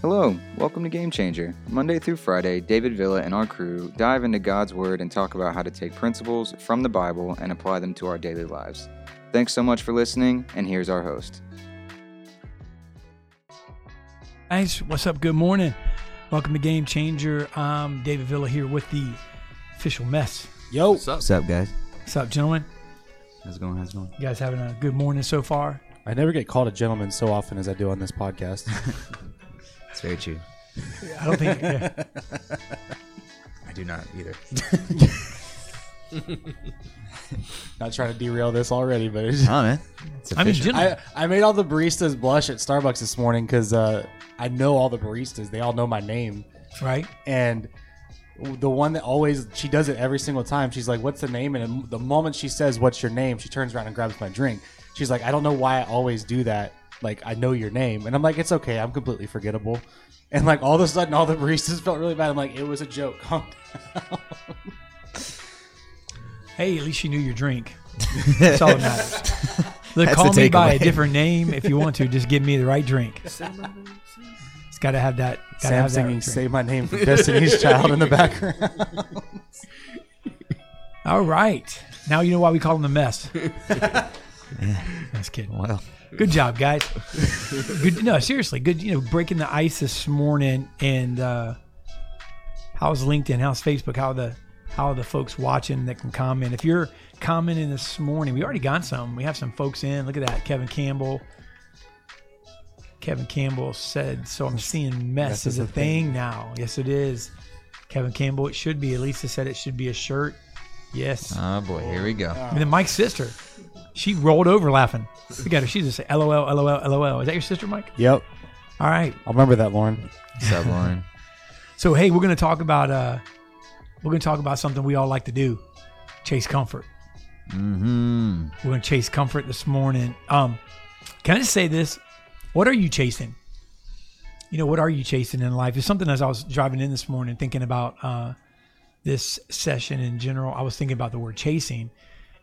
Hello, welcome to Game Changer. Monday through Friday, David Villa and our crew dive into God's Word and talk about how to take principles from the Bible and apply them to our daily lives. Thanks so much for listening, and here's our host. Guys, what's up? Good morning. Welcome to Game Changer. I'm David Villa here with the official mess. Yo, What's up? What's up, guys? What's up, gentlemen? How's it going? How's it going? You guys having a good morning so far? I never get called a gentleman so often as I do on this podcast. It's very true. I don't think. yeah. I do not either. Not trying to derail this already, but it's Oh, man. It's I mean, official. I, I made all the baristas blush at Starbucks this morning because uh, I know all the baristas. They all know my name. right? And the one that always, she does it every single time. She's like, What's the name? And the moment she says, What's your name? She turns around and grabs my drink. She's like, I don't know why I always do that. Like, I know your name. And I'm like, It's okay. I'm completely forgettable. And like, all of a sudden, all the baristas felt really bad. I'm like, It was a joke. Calm down. Hey, at least you knew your drink. That's all that matters. Look, That's call me by a different name if you want to. Just give me the right drink. It's got to have that. Got to Sam have that singing drink. "Say My Name" from Destiny's Child in the background. All right. Now you know why we call him the mess. That's kidding. well, Good job, guys. Good. No, seriously, good. You know, breaking the ice this morning, and uh, how's LinkedIn? How's Facebook? How the how are the folks watching that can comment? If you're commenting this morning, we already got some. We have some folks in. Look at that, Kevin Campbell. Kevin Campbell said, "So I'm seeing mess Mess is is a a thing thing. now. Yes, it is." Kevin Campbell, it should be. Elisa said it should be a shirt. Yes. oh boy, here we go. And then Mike's sister, she rolled over laughing. Look at her. She's just LOL, LOL, LOL. Is that your sister, Mike? Yep, All right. I'll remember that, Lauren. What's up, Lauren? So hey, we're gonna talk about uh, we're gonna talk about something we all like to do, chase comfort. Mm-hmm. We're gonna chase comfort this morning. Um, can I just say this? What are you chasing? You know, what are you chasing in life? It's something as I was driving in this morning, thinking about uh, this session in general. I was thinking about the word chasing,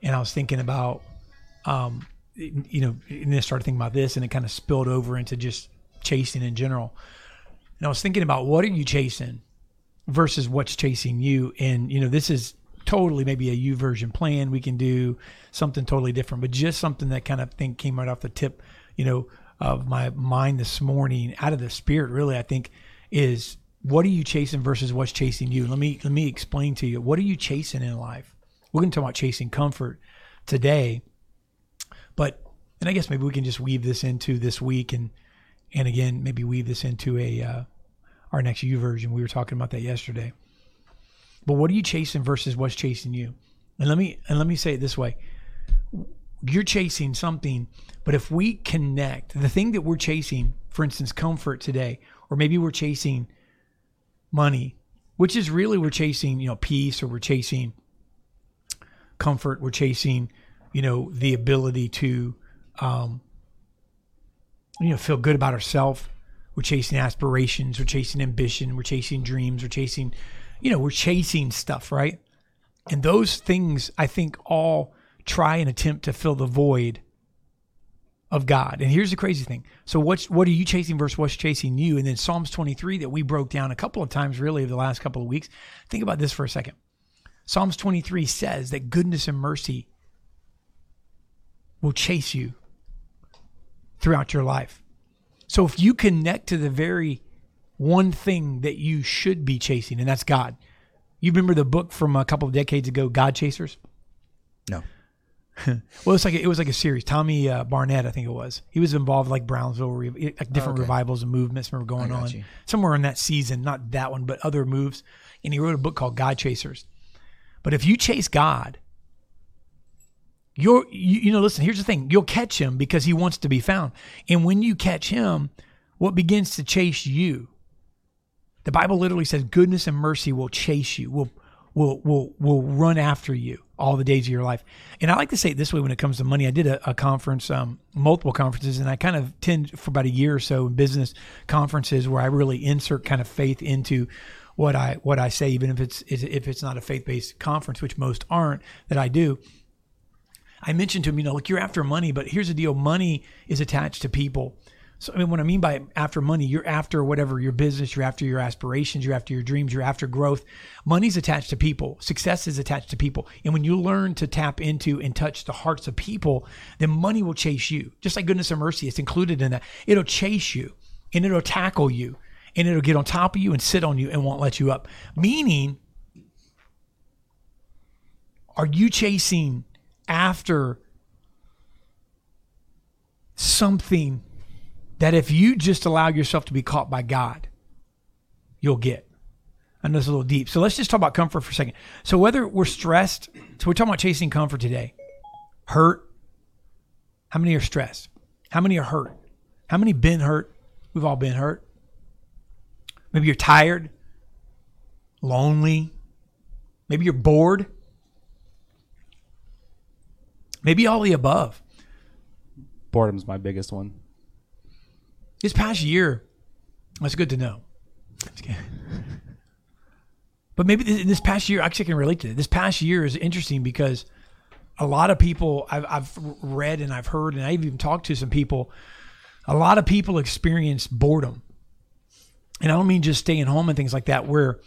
and I was thinking about, um, you know, and then I started thinking about this, and it kind of spilled over into just chasing in general. And I was thinking about what are you chasing versus what's chasing you, and you know, this is totally maybe a YouVersion plan. We can do something totally different, but just something that kind of think came right off the tip, you know, of my mind this morning, out of the spirit. Really, I think is what are you chasing versus what's chasing you. Let me let me explain to you what are you chasing in life. We're going to talk about chasing comfort today, but and I guess maybe we can just weave this into this week and and again maybe weave this into a uh, our next YouVersion. We were talking about that yesterday. But what are you chasing versus what's chasing you? And let me and let me say it this way. You're chasing something, but if we connect the thing that we're chasing, for instance, comfort today, or maybe we're chasing money, which is really we're chasing, you know, peace or we're chasing comfort, we're chasing, you know, the ability to um you know, feel good about ourselves. We're chasing aspirations, we're chasing ambition, we're chasing dreams, we're chasing you know, we're chasing stuff, right? And those things, I think, all try and attempt to fill the void of God. And here's the crazy thing. So what's what are you chasing versus what's chasing you? And then Psalms 23 that we broke down a couple of times really over the last couple of weeks. Think about this for a second. Psalms 23 says that goodness and mercy will chase you throughout your life. So if you connect to the very one thing that you should be chasing, and that's God. You remember the book from a couple of decades ago, God Chasers? No. Well, it's like a, it was like a series. Tommy uh, Barnett, I think it was. He was involved like Brownsville, re- like different okay. revivals and movements were going on you. somewhere in that season. Not that one, but other moves. And he wrote a book called God Chasers. But if you chase God, you're you, you know listen here's the thing you'll catch him because he wants to be found and when you catch him what begins to chase you the bible literally says goodness and mercy will chase you will will will will run after you all the days of your life. And i like to say it this way when it comes to money. I did a, a conference um, multiple conferences and i kind of tend for about a year or so in business conferences where i really insert kind of faith into what i what i say even if it's if it's not a faith-based conference which most aren't that i do. I mentioned to him, you know, look, you're after money, but here's the deal: money is attached to people. So I mean, what I mean by after money, you're after whatever your business, you're after your aspirations, you're after your dreams, you're after growth. Money's attached to people. Success is attached to people. And when you learn to tap into and touch the hearts of people, then money will chase you. Just like goodness and mercy, it's included in that. It'll chase you and it'll tackle you and it'll get on top of you and sit on you and won't let you up. Meaning, are you chasing after something that if you just allow yourself to be caught by God, you'll get? I know it's a little deep. So let's just talk about comfort for a second. So whether we're stressed, so we're talking about chasing comfort today. Hurt. How many are stressed? How many are hurt? How many been hurt? We've all been hurt. Maybe you're tired, lonely. Maybe you're bored. Maybe all the above. Boredom's my biggest one. This past year, that's good to know. But maybe this, this past year, actually, I can relate to it. This past year is interesting because a lot of people I've, I've read and I've heard, and I've even talked to some people. A lot of people experience boredom, and I don't mean just staying home and things like that, where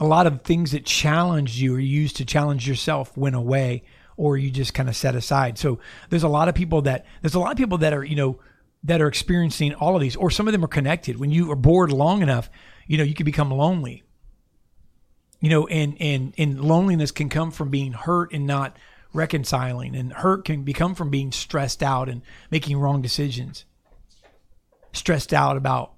a lot of things that challenged you or used to challenge yourself went away, or you just kind of set aside. So there's a lot of people that there's a lot of people that are you know that are experiencing all of these, or some of them are connected. When you are bored long enough, you know you can become lonely you know and and and loneliness can come from being hurt and not reconciling and hurt can become from being stressed out and making wrong decisions stressed out about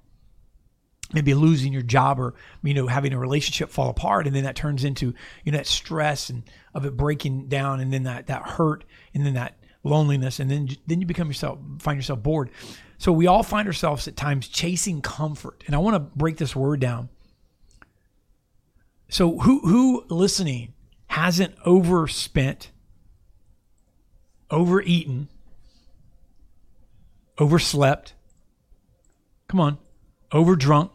maybe losing your job or you know having a relationship fall apart and then that turns into you know that stress and of it breaking down and then that that hurt and then that loneliness and then then you become yourself find yourself bored. So we all find ourselves at times chasing comfort. And i want to break this word down. So who who listening hasn't overspent, overeaten, overslept? Come on, overdrunk,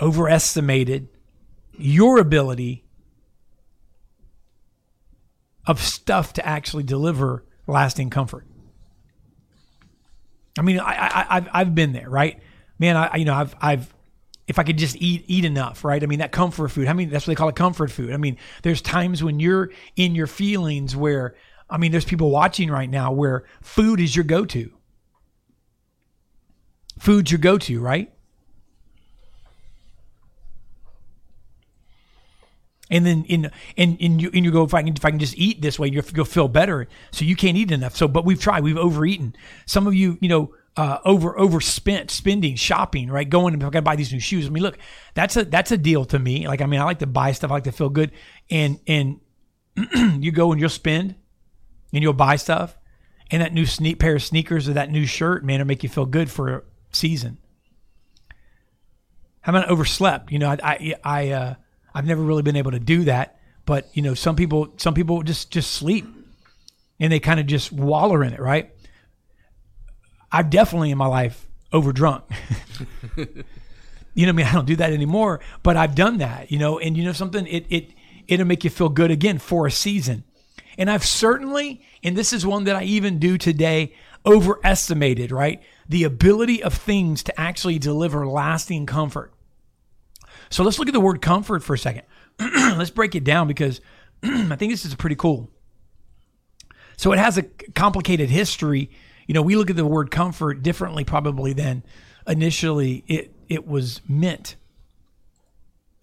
overestimated your ability of stuff to actually deliver lasting comfort. I mean, I, I, I've I've been there, right? Man, I you know I've I've if I could just eat eat enough, right? I mean, that comfort food. I mean, that's what they call it comfort food. I mean, there's times when you're in your feelings where I mean, there's people watching right now where food is your go-to. Food's your go-to, right? And then in and, and you and you go if I can if I can just eat this way, you'll feel better. So you can't eat enough. So, but we've tried. We've overeaten. Some of you, you know, uh, over overspent spending shopping right going and I gotta buy these new shoes I mean look that's a that's a deal to me like I mean I like to buy stuff I like to feel good and and you go and you'll spend and you'll buy stuff and that new sneak pair of sneakers or that new shirt man will make you feel good for a season how about overslept you know I I, I uh, I've never really been able to do that but you know some people some people just just sleep and they kind of just waller in it right I've definitely in my life overdrunk. you know, I mean, I don't do that anymore, but I've done that, you know, and you know something, it it it'll make you feel good again for a season. And I've certainly, and this is one that I even do today, overestimated, right? The ability of things to actually deliver lasting comfort. So let's look at the word comfort for a second. let's break it down because I think this is pretty cool. So it has a complicated history you know, we look at the word comfort differently probably than initially it it was meant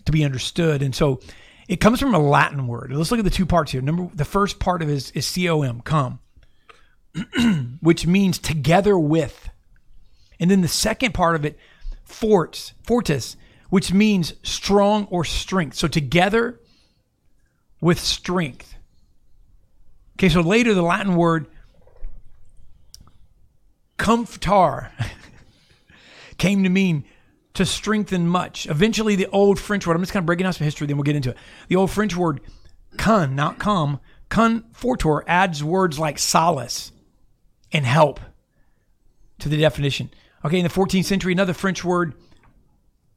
to be understood. And so it comes from a Latin word. Let's look at the two parts here. Number the first part of it is, is com, come, which means together with. And then the second part of it, forts, fortis, which means strong or strength. So together with strength. Okay, so later the Latin word comfortar came to mean to strengthen much. Eventually, the old French word, I'm just kind of breaking down some history, then we'll get into it. The old French word con, not com, confortor adds words like solace and help to the definition. Okay, in the 14th century, another French word,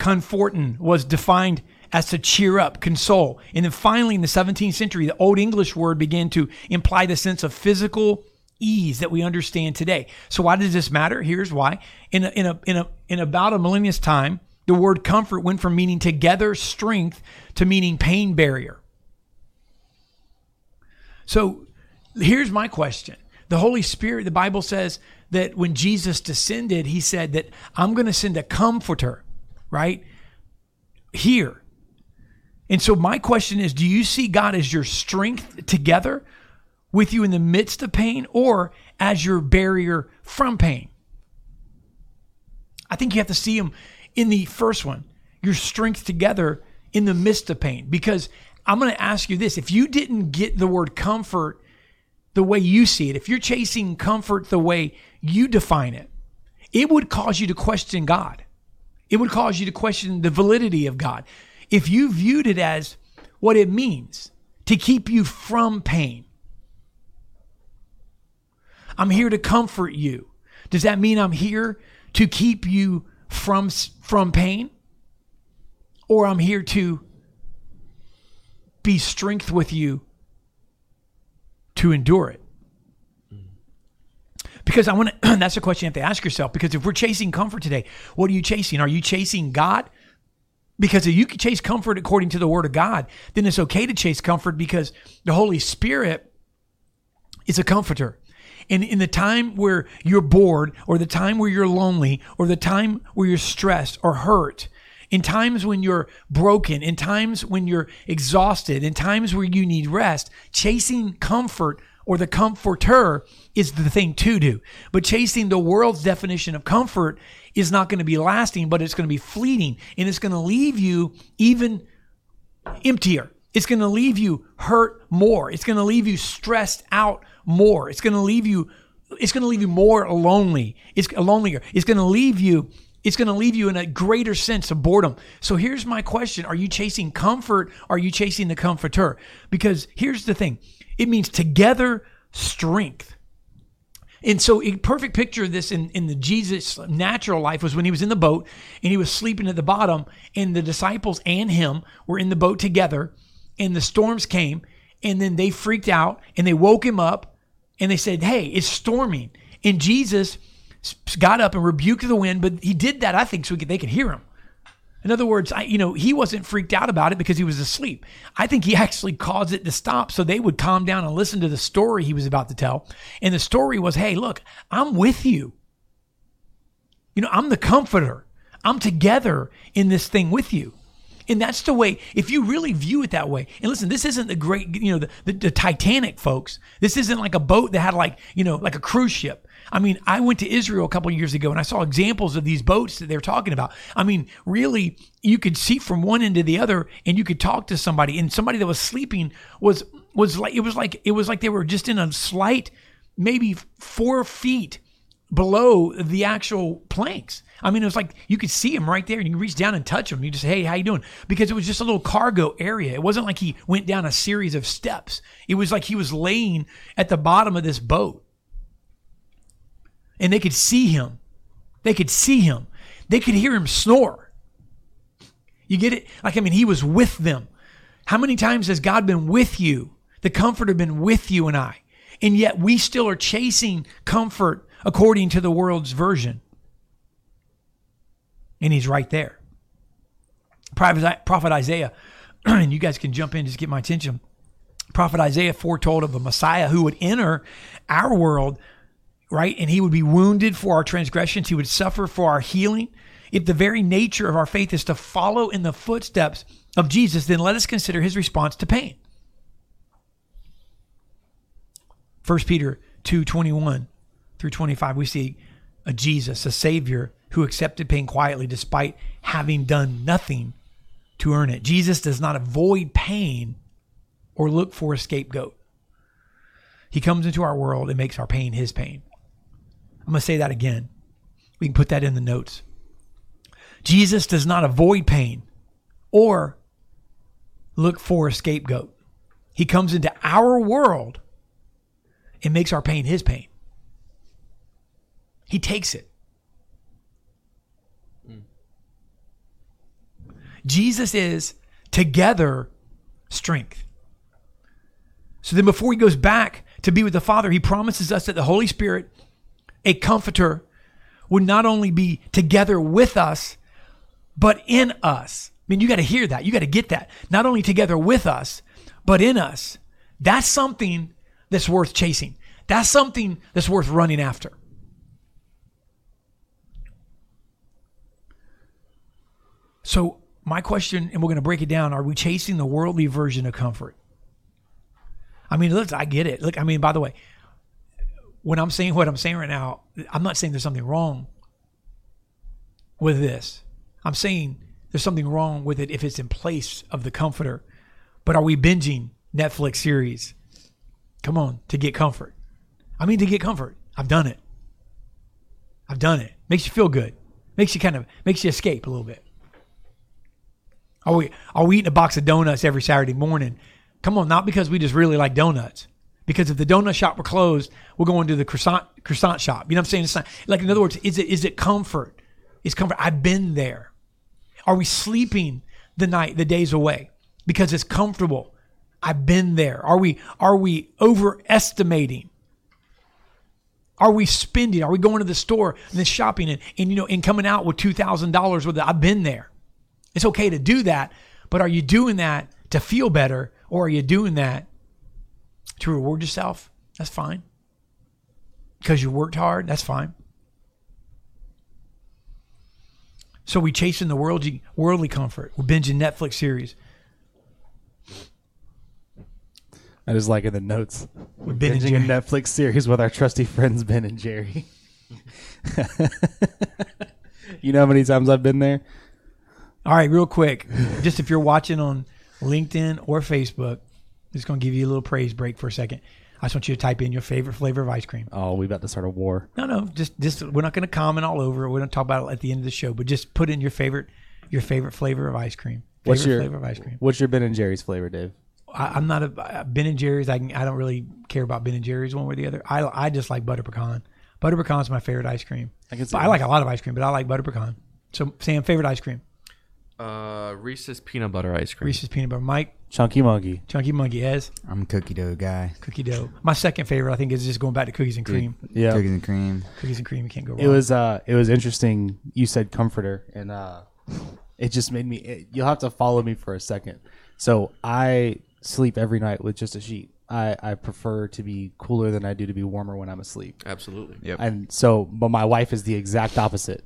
confortin, was defined as to cheer up, console. And then finally, in the 17th century, the Old English word began to imply the sense of physical ease that we understand today. So why does this matter? Here's why. In a, in a, in a, in about a millennium's time, the word comfort went from meaning together strength to meaning pain barrier. So here's my question. The Holy Spirit, the Bible says that when Jesus descended, he said that I'm going to send a comforter, right? Here. And so my question is do you see God as your strength together with you in the midst of pain or as your barrier from pain? I think you have to see him in the first one, your strength together in the midst of pain. Because I'm going to ask you this if you didn't get the word comfort the way you see it, if you're chasing comfort the way you define it, it would cause you to question God. It would cause you to question the validity of God. If you viewed it as what it means to keep you from pain, I'm here to comfort you. Does that mean I'm here to keep you from from pain? Or I'm here to be strength with you to endure it? Because I want to, that's a question you have to ask yourself. Because if we're chasing comfort today, what are you chasing? Are you chasing God? Because if you can chase comfort according to the word of God, then it's okay to chase comfort because the Holy Spirit is a comforter. And in the time where you're bored, or the time where you're lonely, or the time where you're stressed or hurt, in times when you're broken, in times when you're exhausted, in times where you need rest, chasing comfort or the comforter is the thing to do. But chasing the world's definition of comfort is not going to be lasting, but it's going to be fleeting and it's going to leave you even emptier. It's going to leave you hurt more. It's going to leave you stressed out more. It's going to leave you it's going to leave you more lonely. It's lonelier. It's going to leave you it's going to leave you in a greater sense of boredom. So here's my question Are you chasing comfort? Are you chasing the comforter? Because here's the thing it means together strength. And so, a perfect picture of this in, in the Jesus natural life was when he was in the boat and he was sleeping at the bottom, and the disciples and him were in the boat together, and the storms came, and then they freaked out and they woke him up and they said, Hey, it's storming. And Jesus got up and rebuked the wind, but he did that, I think, so could, they could hear him. In other words, I, you know, he wasn't freaked out about it because he was asleep. I think he actually caused it to stop so they would calm down and listen to the story he was about to tell. And the story was, hey, look, I'm with you. You know, I'm the comforter. I'm together in this thing with you. And that's the way, if you really view it that way, and listen, this isn't the great, you know, the, the, the Titanic, folks. This isn't like a boat that had like, you know, like a cruise ship. I mean, I went to Israel a couple years ago and I saw examples of these boats that they're talking about. I mean, really, you could see from one end to the other and you could talk to somebody and somebody that was sleeping was was like it was like it was like they were just in a slight maybe 4 feet below the actual planks. I mean, it was like you could see him right there, and you reach down and touch him. You just, say, hey, how you doing? Because it was just a little cargo area. It wasn't like he went down a series of steps. It was like he was laying at the bottom of this boat and they could see him. They could see him. They could hear him snore. You get it? Like, I mean, he was with them. How many times has God been with you? The comforter been with you and I. And yet we still are chasing comfort according to the world's version. And he's right there. Prophet Isaiah, and you guys can jump in, just get my attention. Prophet Isaiah foretold of a Messiah who would enter our world right? And he would be wounded for our transgressions, he would suffer for our healing. If the very nature of our faith is to follow in the footsteps of Jesus, then let us consider his response to pain. 1 Peter 2 21 through 25, we see a Jesus, a Savior who accepted pain quietly despite having done nothing to earn it. Jesus does not avoid pain or look for a scapegoat. He comes into our world and makes our pain his pain. I'm going to say that again. We can put that in the notes. Jesus does not avoid pain or look for a scapegoat. He comes into our world and makes our pain his pain. He takes it. Jesus is together strength. So then, before he goes back to be with the Father, he promises us that the Holy Spirit, a comforter, would not only be together with us, but in us. I mean, you got to hear that. You got to get that. Not only together with us, but in us. That's something that's worth chasing. That's something that's worth running after. So, my question, and we're going to break it down are we chasing the worldly version of comfort? I mean, look, I get it. Look, I mean, by the way, when I'm saying what I'm saying right now, I'm not saying there's something wrong with this. I'm saying there's something wrong with it if it's in place of the comforter. But are we binging Netflix series? Come on, to get comfort. I mean, to get comfort. I've done it. I've done it. Makes you feel good. Makes you kind of makes you escape a little bit. Are we are we eating a box of donuts every Saturday morning? Come on, not because we just really like donuts. Because if the donut shop were closed, we're going to the croissant croissant shop. You know what I'm saying? It's not, like in other words, is it is it comfort? Is comfort? I've been there. Are we sleeping the night, the days away because it's comfortable? I've been there. Are we are we overestimating? Are we spending? Are we going to the store and then shopping and, and you know and coming out with two thousand dollars with it? I've been there. It's okay to do that, but are you doing that to feel better or are you doing that to reward yourself? That's fine. Because you worked hard, that's fine. So we chasing the worldly worldly comfort. We're binging Netflix series. I just like in the notes. We're Ben binging a Netflix series with our trusty friends Ben and Jerry. you know how many times I've been there? All right, real quick, just if you're watching on LinkedIn or Facebook, just gonna give you a little praise break for a second. I just want you to type in your favorite flavor of ice cream. Oh, we about to start a war. No, no, just just we're not going to comment all over. it. We're going to talk about it at the end of the show, but just put in your favorite your favorite flavor of ice cream. Favorite What's your flavor of ice cream? What's your Ben and Jerry's flavor, Dave? I, I'm not a Ben and Jerry's. I can, I don't really care about Ben and Jerry's one way or the other. I I just like butter pecan. Butter pecan's my favorite ice cream. I can see I like a lot of ice cream, but I like butter pecan. So Sam, favorite ice cream? Uh, Reese's peanut butter ice cream. Reese's peanut butter. Mike, Chunky Monkey. Chunky Monkey, Ez, I'm a cookie dough guy. cookie dough. My second favorite, I think, is just going back to cookies and cream. Yeah. Cookies and cream. Cookies and cream, you can't go wrong. It was uh it was interesting you said comforter and uh it just made me it, you'll have to follow me for a second. So I sleep every night with just a sheet. I I prefer to be cooler than I do to be warmer when I'm asleep. Absolutely. Yep. And so but my wife is the exact opposite.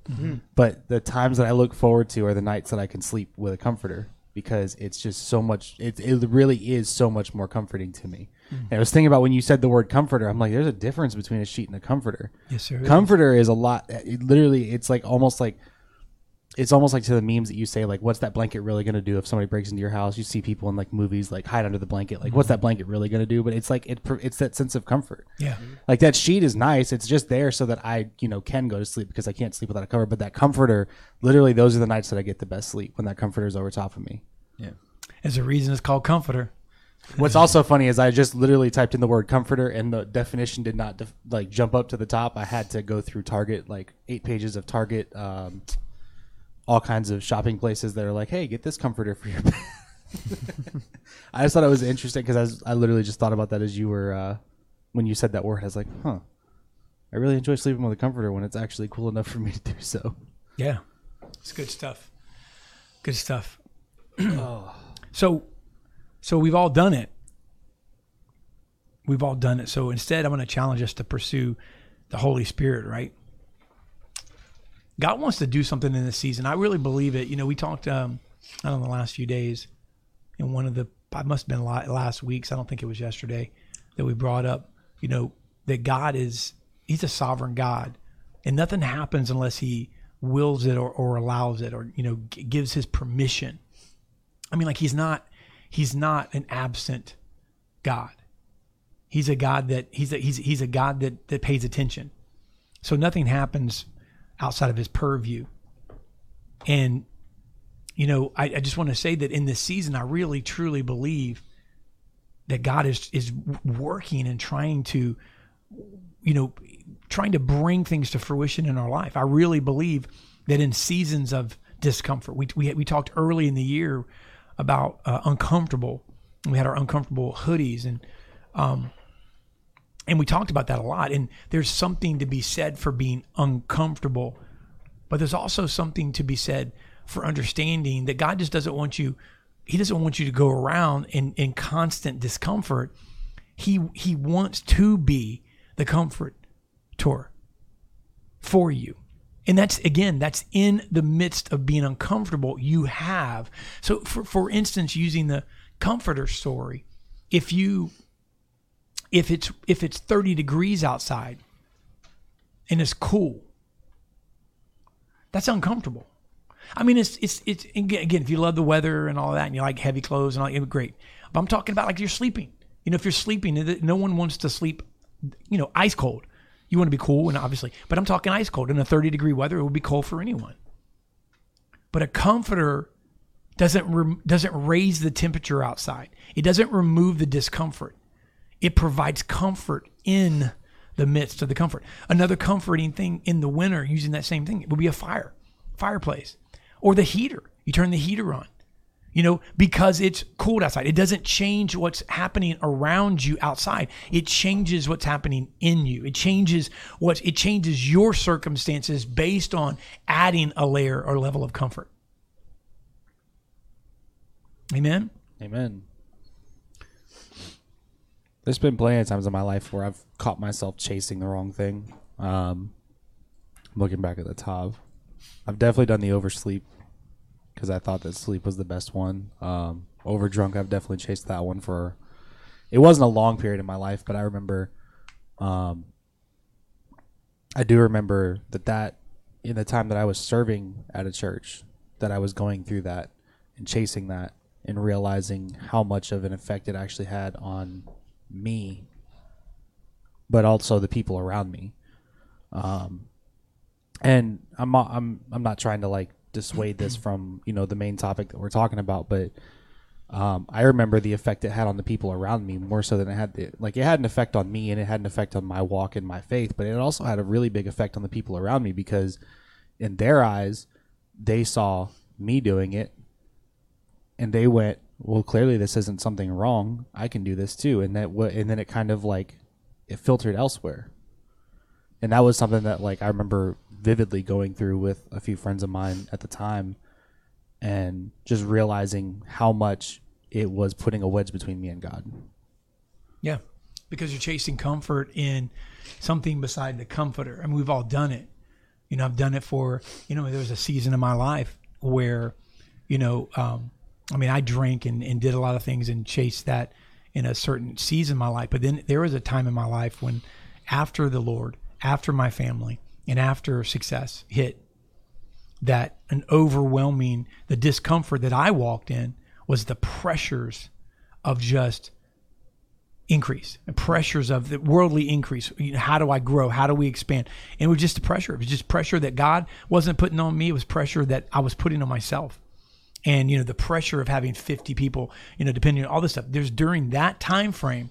But the times that I look forward to are the nights that I can sleep with a comforter because it's just so much it it really is so much more comforting to me. And I was thinking about when you said the word comforter, I'm like there's a difference between a sheet and a comforter yes, sir. comforter is a lot it literally it's like almost like it's almost like to the memes that you say like what's that blanket really going to do if somebody breaks into your house you see people in like movies like hide under the blanket like what's that blanket really going to do but it's like it it's that sense of comfort yeah. like that sheet is nice it's just there so that i you know can go to sleep because i can't sleep without a cover but that comforter literally those are the nights that i get the best sleep when that comforter is over top of me Yeah. There's a reason it's called comforter. What's also funny is I just literally typed in the word comforter and the definition did not def- like jump up to the top. I had to go through Target, like eight pages of Target, um, all kinds of shopping places that are like, "Hey, get this comforter for your bed." I just thought it was interesting because I, I literally just thought about that as you were uh, when you said that word. I was like, "Huh." I really enjoy sleeping with a comforter when it's actually cool enough for me to do so. Yeah, it's good stuff. Good stuff. So, so we've all done it. We've all done it. So instead, I'm going to challenge us to pursue the Holy Spirit. Right? God wants to do something in this season. I really believe it. You know, we talked. Um, I don't know the last few days, in one of the. I must have been last week's. I don't think it was yesterday that we brought up. You know that God is. He's a sovereign God, and nothing happens unless He wills it or, or allows it or you know g- gives His permission. I mean, like He's not. He's not an absent God. He's a God that he's a, he's he's a God that that pays attention. So nothing happens outside of His purview. And you know, I, I just want to say that in this season, I really truly believe that God is is working and trying to, you know, trying to bring things to fruition in our life. I really believe that in seasons of discomfort, we we we talked early in the year about uh, uncomfortable. We had our uncomfortable hoodies, and um, and we talked about that a lot. And there's something to be said for being uncomfortable, but there's also something to be said for understanding that God just doesn't want you. He doesn't want you to go around in, in constant discomfort. He he wants to be the comfort tour for you. And that's again, that's in the midst of being uncomfortable, you have. So for for instance, using the comforter story, if you if it's if it's 30 degrees outside and it's cool, that's uncomfortable. I mean, it's it's it's again, if you love the weather and all that, and you like heavy clothes and all, it's great. But I'm talking about like you're sleeping. You know, if you're sleeping, no one wants to sleep, you know, ice cold. You want to be cool, and obviously, but I'm talking ice cold. In a 30 degree weather, it would be cold for anyone. But a comforter doesn't re- doesn't raise the temperature outside. It doesn't remove the discomfort. It provides comfort in the midst of the comfort. Another comforting thing in the winter, using that same thing, it would be a fire, fireplace, or the heater. You turn the heater on you know, because it's cold outside. It doesn't change what's happening around you outside. It changes what's happening in you. It changes what it changes your circumstances based on adding a layer or level of comfort. Amen. Amen. There's been plenty of times in my life where I've caught myself chasing the wrong thing. Um, looking back at the top, I've definitely done the oversleep because I thought that sleep was the best one. Um, over drunk, I've definitely chased that one for. It wasn't a long period in my life, but I remember. Um, I do remember that that in the time that I was serving at a church, that I was going through that and chasing that and realizing how much of an effect it actually had on me, but also the people around me. Um, and I'm I'm I'm not trying to like dissuade this from you know the main topic that we're talking about, but um, I remember the effect it had on the people around me more so than it had the, like it had an effect on me and it had an effect on my walk and my faith, but it also had a really big effect on the people around me because in their eyes they saw me doing it and they went, well, clearly this isn't something wrong. I can do this too, and that and then it kind of like it filtered elsewhere, and that was something that like I remember vividly going through with a few friends of mine at the time and just realizing how much it was putting a wedge between me and God. Yeah. Because you're chasing comfort in something beside the comforter. I mean, we've all done it. You know, I've done it for, you know, there was a season in my life where, you know, um, I mean, I drank and, and did a lot of things and chased that in a certain season of my life. But then there was a time in my life when, after the Lord, after my family, and after success hit, that an overwhelming, the discomfort that I walked in was the pressures of just increase and pressures of the worldly increase. You know, how do I grow? How do we expand? And it was just the pressure. It was just pressure that God wasn't putting on me. It was pressure that I was putting on myself. And, you know, the pressure of having 50 people, you know, depending on all this stuff. There's during that time frame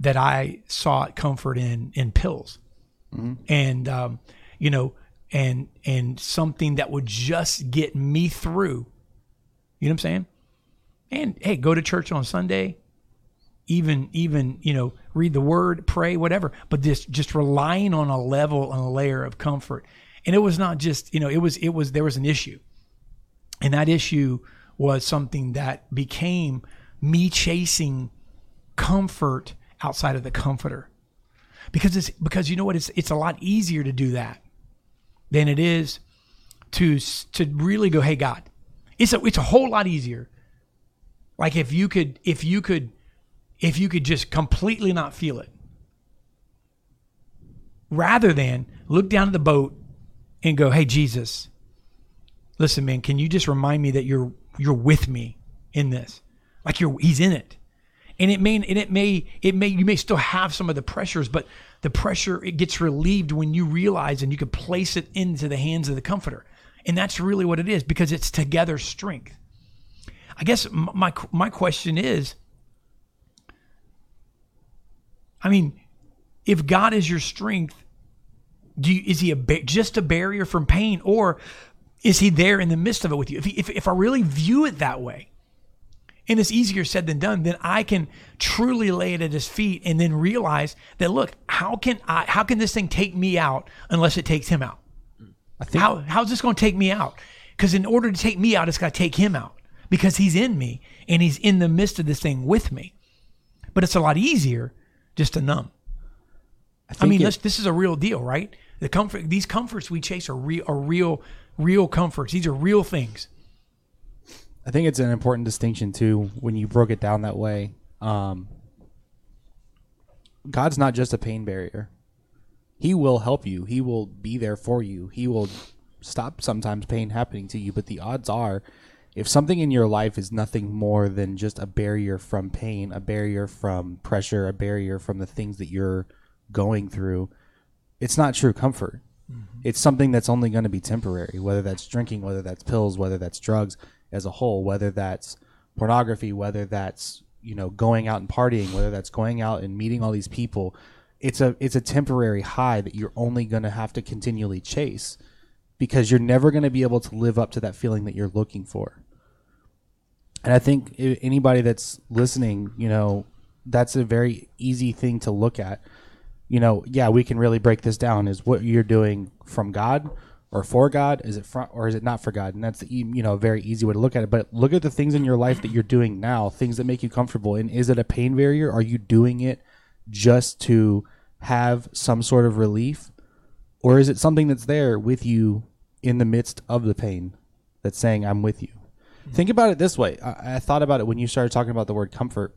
that I sought comfort in in pills mm-hmm. and um, you know, and and something that would just get me through. You know what I'm saying? And hey, go to church on Sunday, even even you know read the word, pray, whatever. But this just relying on a level and a layer of comfort, and it was not just you know it was it was there was an issue, and that issue was something that became me chasing comfort outside of the comforter. Because it's because you know what? It's it's a lot easier to do that than it is to to really go hey god. It's a it's a whole lot easier. Like if you could if you could if you could just completely not feel it. Rather than look down at the boat and go hey jesus listen man can you just remind me that you're you're with me in this? Like you're he's in it. And it may and it may it may you may still have some of the pressures but the pressure it gets relieved when you realize and you can place it into the hands of the comforter. And that's really what it is because it's together strength. I guess my my question is i mean if god is your strength do you, is he a just a barrier from pain? Or is he there in the midst of it with you if, he, if, if i really view it that way and it's easier said than done, then I can truly lay it at his feet and then realize that look, how can I how can this thing take me out unless it takes him out? I think How how's this going to take me out? Because in order to take me out, it's got to take him out because he's in me and he's in the midst of this thing with me. But it's a lot easier just to numb. I, think mean, it- this, this is a real deal, right? The comfort, these comforts we chase are real, are real, real comforts. These are real things. I think it's an important distinction too when you broke it down that way. Um, God's not just a pain barrier. He will help you. He will be there for you. He will stop sometimes pain happening to you, but the odds are if something in your life is nothing more than just a barrier from pain, a barrier from pressure, a barrier from the things that you're going through, it's not true comfort. Mm-hmm. It's something that's only going to be temporary, whether that's drinking, whether that's pills, whether that's drugs as a whole, whether that's pornography, whether that's, you know, going out and partying, whether that's going out and meeting all these people. It's a it's a temporary high that you're only going to have to continually chase because you're never going to be able to live up to that feeling that you're looking for. And I think anybody that's listening, you know, that's a very easy thing to look at. You know, yeah, we can really break this down. Is what you're doing from God or for God? Is it from or is it not for God? And that's the you know a very easy way to look at it. But look at the things in your life that you're doing now, things that make you comfortable. And is it a pain barrier? Are you doing it just to have some sort of relief, or is it something that's there with you in the midst of the pain that's saying, I'm with you? Think about it this way. I, I thought about it when you started talking about the word comfort.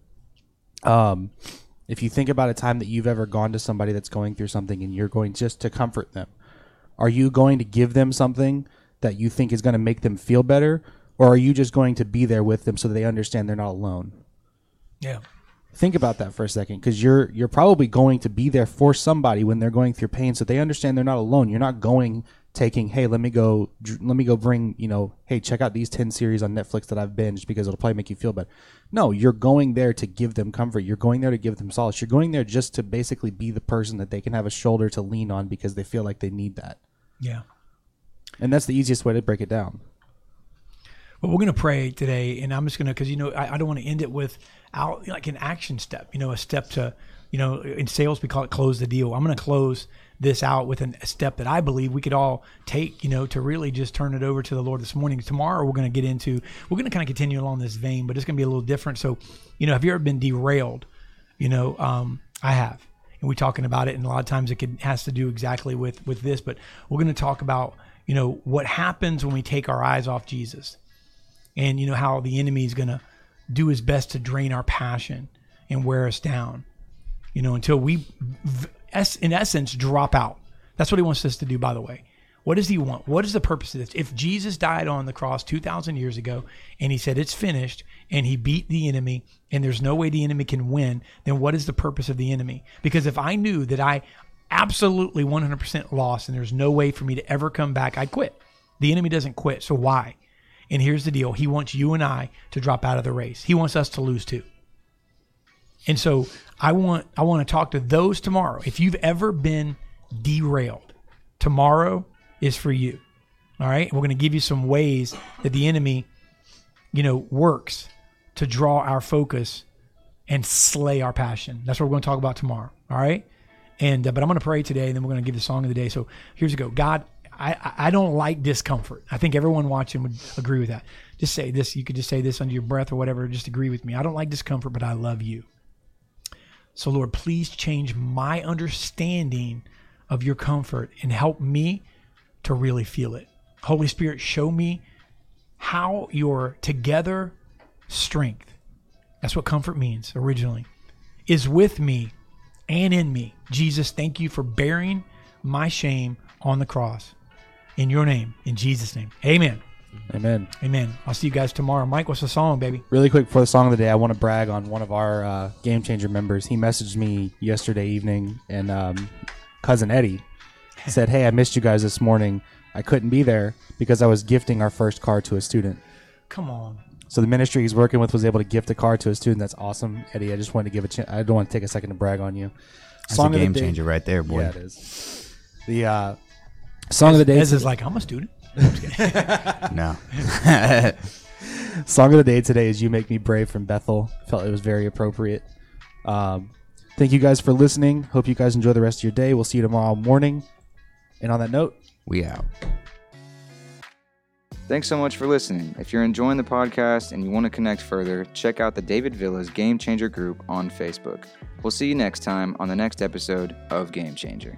Um, if you think about a time that you've ever gone to somebody that's going through something and you're going just to comfort them, are you going to give them something that you think is going to make them feel better? Or are you just going to be there with them so they understand they're not alone? Yeah. think about that for a second because you're you're probably going to be there for somebody when they're going through pain so they understand they're not alone you're not going taking hey let me go dr- let me go bring you know hey check out these 10 series on netflix that i've binged because it'll probably make you feel better. No you're going there to give them comfort. You're going there to give them solace. You're going there just to basically be the person that they can have a shoulder to lean on because they feel like they need that. Yeah. and that's the easiest way to break it down Well, we're going to pray today, and I'm just going to, because, you know, I, I don't want to end it with out like an action step, you know, a step to, you know, in sales, we call it close the deal. I'm going to close this out with an, a step that I believe we could all take, you know, to really just turn it over to the Lord this morning. Tomorrow, we're going to get into, we're going to kind of continue along this vein, but it's going to be a little different. So, you know, have you ever been derailed? You know, um, I have. And we're talking about it, and a lot of times it could, has to do exactly with with this. But we're going to talk about, you know, what happens when we take our eyes off Jesus and you know how the enemy is going to do his best to drain our passion and wear us down you know until we in essence drop out. That's what he wants us to do by the way. What does he want? What is the purpose of this? If jesus died on the cross 2000 years ago and he said it's finished and he beat the enemy and there's no way the enemy can win then what is the purpose of the enemy? Because if i knew that i absolutely 100% lost and there's no way for me to ever come back i'd quit. The enemy doesn't quit so why and here's the deal: He wants you and I to drop out of the race. He wants us to lose too. And so I want I want to talk to those tomorrow. If you've ever been derailed, tomorrow is for you. All right? We're going to give you some ways that the enemy, you know, works to draw our focus and slay our passion. That's what we're going to talk about tomorrow. All right? And uh, but I'm going to pray today, and then we're going to give the song of the day. So here's a go. God, I I- don't like discomfort. I think everyone watching would agree with that. Just say this. You could just say this under your breath or whatever. Just agree with me. I don't like discomfort, but I love you. So Lord, please change my understanding of your comfort and help me to really feel it. Holy Spirit, show me how your together strength. That's what comfort means originally. Is with me and in me. Jesus, thank you for bearing my shame on the cross. In your name, in Jesus' name. Amen. amen Amen. I'll see you guys tomorrow. Mike, what's the song, baby? Really quick for the song of the day, I want to brag on one of our uh, Game Changer members. He messaged me yesterday evening, and um, cousin Eddie said, "Hey, I missed you guys this morning. I couldn't be there because I was gifting our first car to a student. Come on. So the ministry he's working with was able to gift a car to a student. That's awesome, Eddie. I just wanted to give a. Ch- I don't want to take a second to brag on you. That's a game changer right there, boy. Yeah, it is. The uh, song of the day. Ez is like, I'm a student. No. Song of the day today is "You Make Me Brave" from Bethel. Felt it was very appropriate. Um, thank you guys for listening. Hope you guys enjoy the rest of your day. We'll see you tomorrow morning. And on that note, We out. Thanks so much for listening. If you're enjoying the podcast and you want to connect further, check out the David Villas Game Changer group on Facebook. We'll see you next time on the next episode of Game Changer.